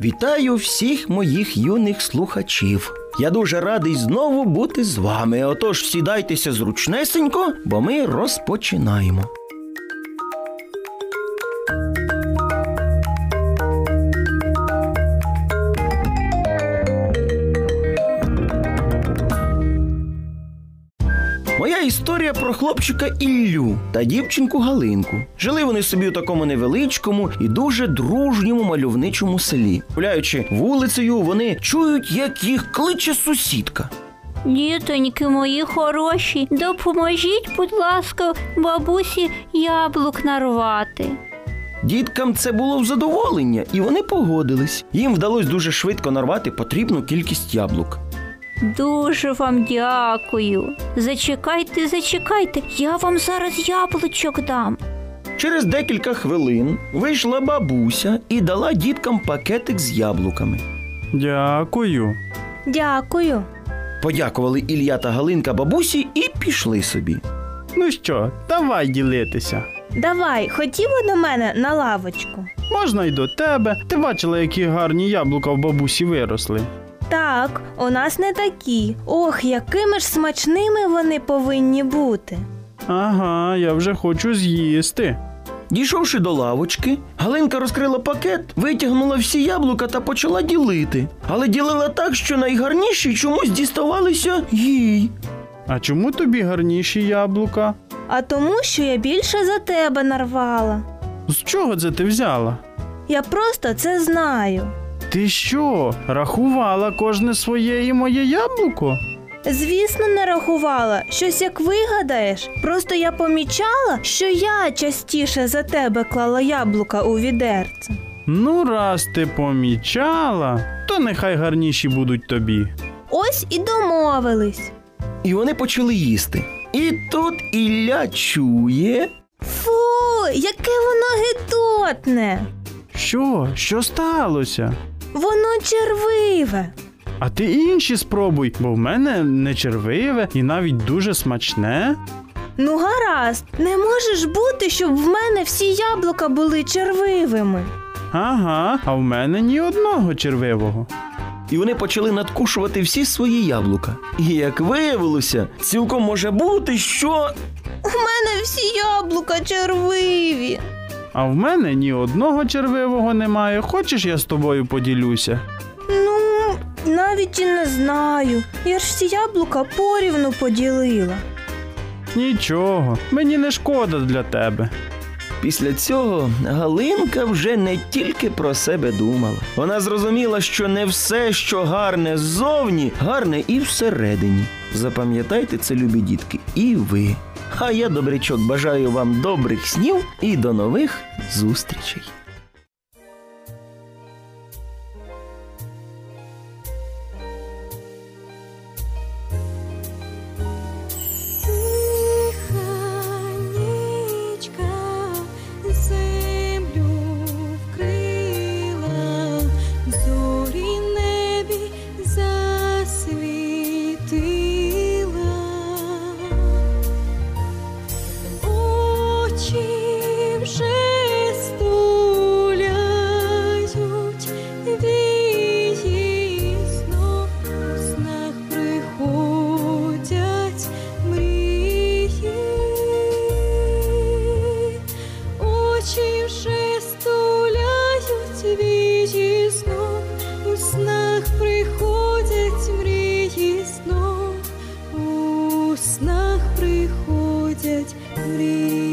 Вітаю всіх моїх юних слухачів. Я дуже радий знову бути з вами. Отож, сідайтеся зручнесенько, бо ми розпочинаємо. Моя історія про хлопчика Іллю та дівчинку Галинку. Жили вони собі у такому невеличкому і дуже дружньому мальовничому селі. Гуляючи вулицею, вони чують, як їх кличе сусідка. Дітоньки мої хороші, допоможіть, будь ласка, бабусі яблук нарвати. Діткам це було в задоволення, і вони погодились. Їм вдалося дуже швидко нарвати потрібну кількість яблук. Дуже вам дякую. Зачекайте, зачекайте, я вам зараз яблучок дам. Через декілька хвилин вийшла бабуся і дала діткам пакетик з яблуками. Дякую. Дякую. Подякували Ілля та Галинка бабусі і пішли собі. Ну що, давай ділитися. Давай, ходімо до мене на лавочку. Можна й до тебе. Ти бачила, які гарні яблука в бабусі виросли. Так, у нас не такі. Ох, якими ж смачними вони повинні бути. Ага, я вже хочу з'їсти. Дійшовши до лавочки, Галинка розкрила пакет, витягнула всі яблука та почала ділити. Але ділила так, що найгарніші чомусь діставалися їй. А чому тобі гарніші яблука? А тому, що я більше за тебе нарвала. З чого це ти взяла? Я просто це знаю. Ти що, рахувала кожне своє і моє яблуко? Звісно, не рахувала. Щось як вигадаєш. Просто я помічала, що я частіше за тебе клала яблука у відерце. Ну, раз ти помічала, то нехай гарніші будуть тобі. Ось і домовились. І вони почали їсти. І тут Ілля чує. Фу, яке воно гидотне. Що? Що сталося? Воно червиве. А ти інші спробуй, бо в мене не червиве і навіть дуже смачне. Ну, гаразд, не можеш бути, щоб в мене всі яблука були червивими. Ага, а в мене ні одного червивого. І вони почали надкушувати всі свої яблука. І як виявилося, цілком може бути, що. У мене всі яблука червиві. А в мене ні одного червивого немає. Хочеш, я з тобою поділюся? Ну, навіть і не знаю. Я ж всі яблука порівну поділила. Нічого, мені не шкода для тебе. Після цього Галинка вже не тільки про себе думала. Вона зрозуміла, що не все, що гарне ззовні, гарне і всередині. Запам'ятайте це, любі дітки, і ви. А я, добрячок, бажаю вам добрих снів і до нових зустрічей. Вії знов у снах приходять мрії знов, у снах приходять мрії.